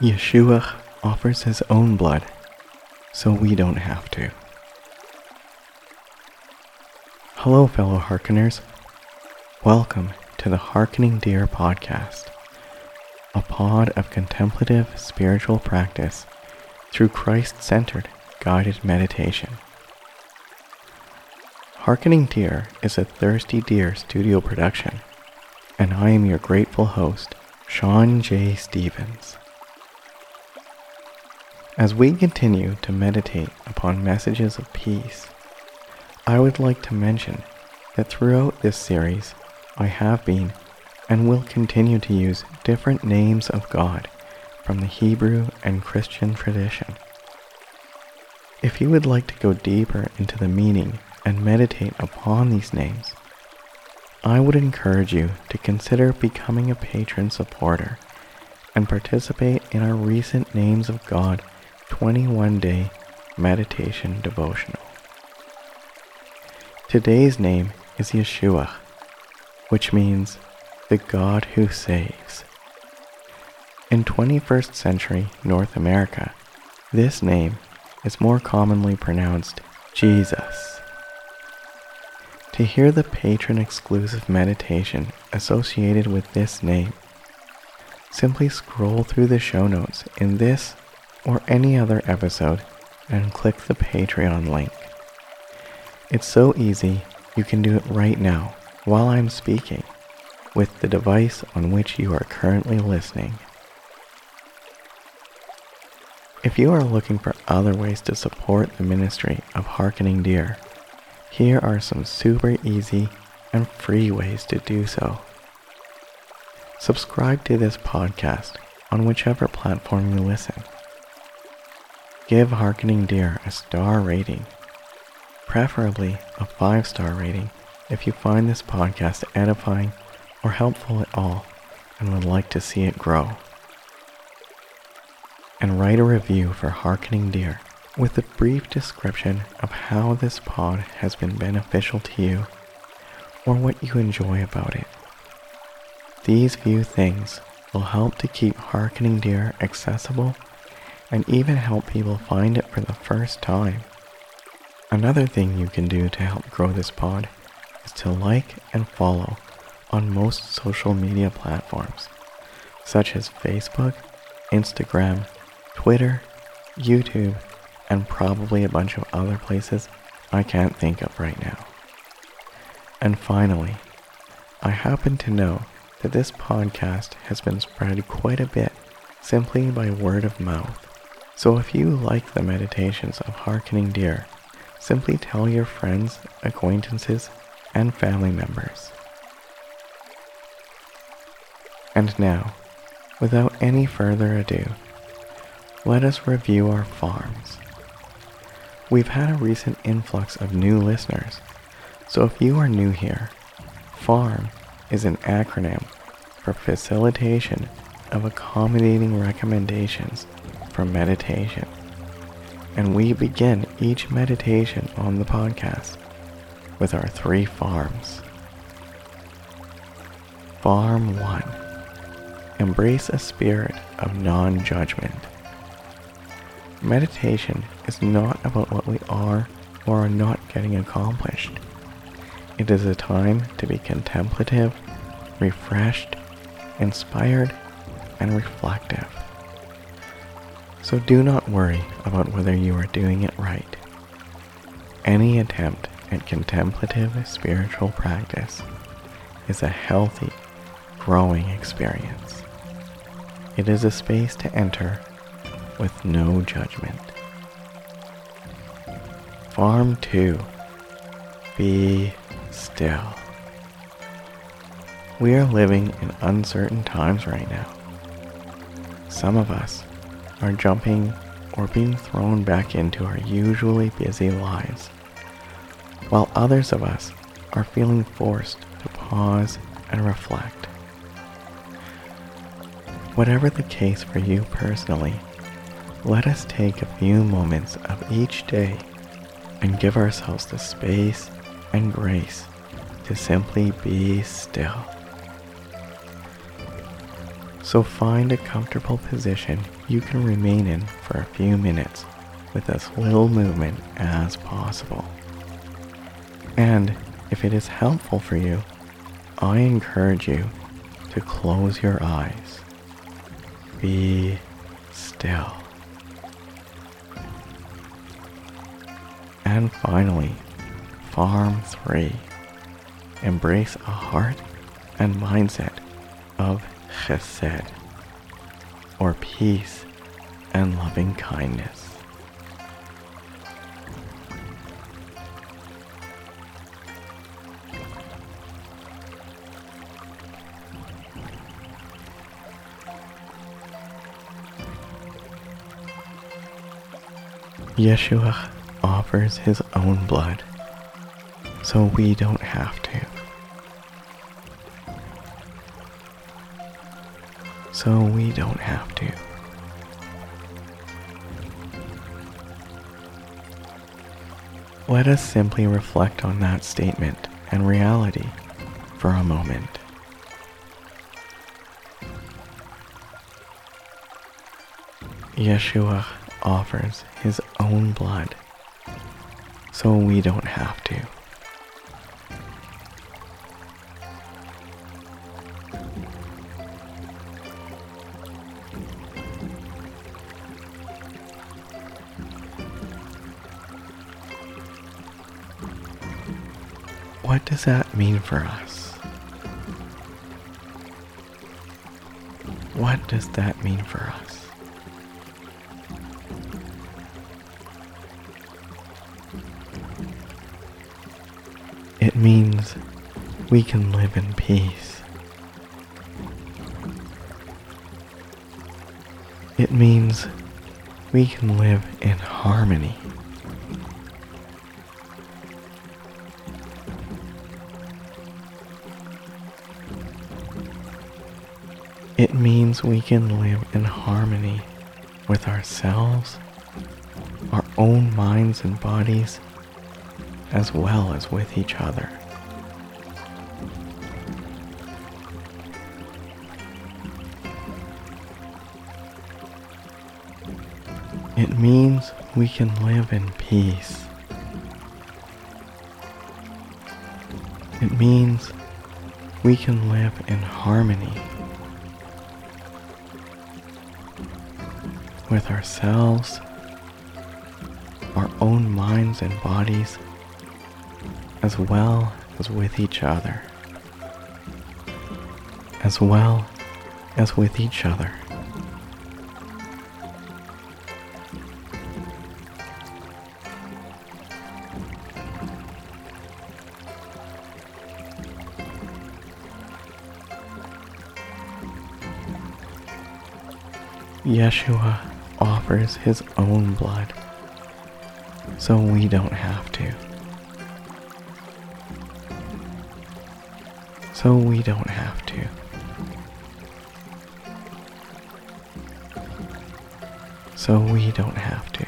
Yeshua offers his own blood so we don't have to. Hello, fellow hearkeners. Welcome to the Hearkening Deer podcast, a pod of contemplative spiritual practice through Christ centered guided meditation. Hearkening Deer is a Thirsty Deer studio production, and I am your grateful host, Sean J. Stevens. As we continue to meditate upon messages of peace, I would like to mention that throughout this series, I have been and will continue to use different names of God from the Hebrew and Christian tradition. If you would like to go deeper into the meaning and meditate upon these names, I would encourage you to consider becoming a patron supporter and participate in our recent Names of God 21 day meditation devotional. Today's name is Yeshua, which means the God who saves. In 21st century North America, this name is more commonly pronounced Jesus. To hear the patron exclusive meditation associated with this name, simply scroll through the show notes in this or any other episode and click the Patreon link. It's so easy, you can do it right now while I'm speaking with the device on which you are currently listening. If you are looking for other ways to support the ministry of Hearkening Deer, here are some super easy and free ways to do so. Subscribe to this podcast on whichever platform you listen. Give Hearkening Deer a star rating, preferably a five star rating if you find this podcast edifying or helpful at all and would like to see it grow. And write a review for Hearkening Deer with a brief description of how this pod has been beneficial to you or what you enjoy about it. These few things will help to keep Hearkening Deer accessible and even help people find it for the first time. Another thing you can do to help grow this pod is to like and follow on most social media platforms, such as Facebook, Instagram, Twitter, YouTube, and probably a bunch of other places I can't think of right now. And finally, I happen to know that this podcast has been spread quite a bit simply by word of mouth. So if you like the meditations of Hearkening Deer, simply tell your friends, acquaintances, and family members. And now, without any further ado, let us review our farms. We've had a recent influx of new listeners, so if you are new here, FARM is an acronym for Facilitation of Accommodating Recommendations for meditation. And we begin each meditation on the podcast with our three farms. Farm 1 Embrace a spirit of non judgment. Meditation is not about what we are or are not getting accomplished. It is a time to be contemplative, refreshed, inspired, and reflective. So do not worry about whether you are doing it right. Any attempt at contemplative spiritual practice is a healthy, growing experience. It is a space to enter with no judgment. Farm 2 Be still. We are living in uncertain times right now. Some of us are jumping or being thrown back into our usually busy lives, while others of us are feeling forced to pause and reflect. Whatever the case for you personally, let us take a few moments of each day and give ourselves the space and grace to simply be still. So find a comfortable position you can remain in for a few minutes with as little movement as possible. And if it is helpful for you, I encourage you to close your eyes. Be still. And finally, Farm 3. Embrace a heart and mindset of chesed, or peace and loving kindness. Yeshua offers his own blood, so we don't have to. So we don't have to. Let us simply reflect on that statement and reality for a moment. Yeshua offers his own blood so we don't have to. What does that mean for us? What does that mean for us? It means we can live in peace. It means we can live in harmony. It means we can live in harmony with ourselves, our own minds and bodies, as well as with each other. It means we can live in peace. It means we can live in harmony with ourselves, our own minds and bodies, as well as with each other, as well as with each other. Yeshua offers his own blood so we don't have to. So we don't have to. So we don't have to.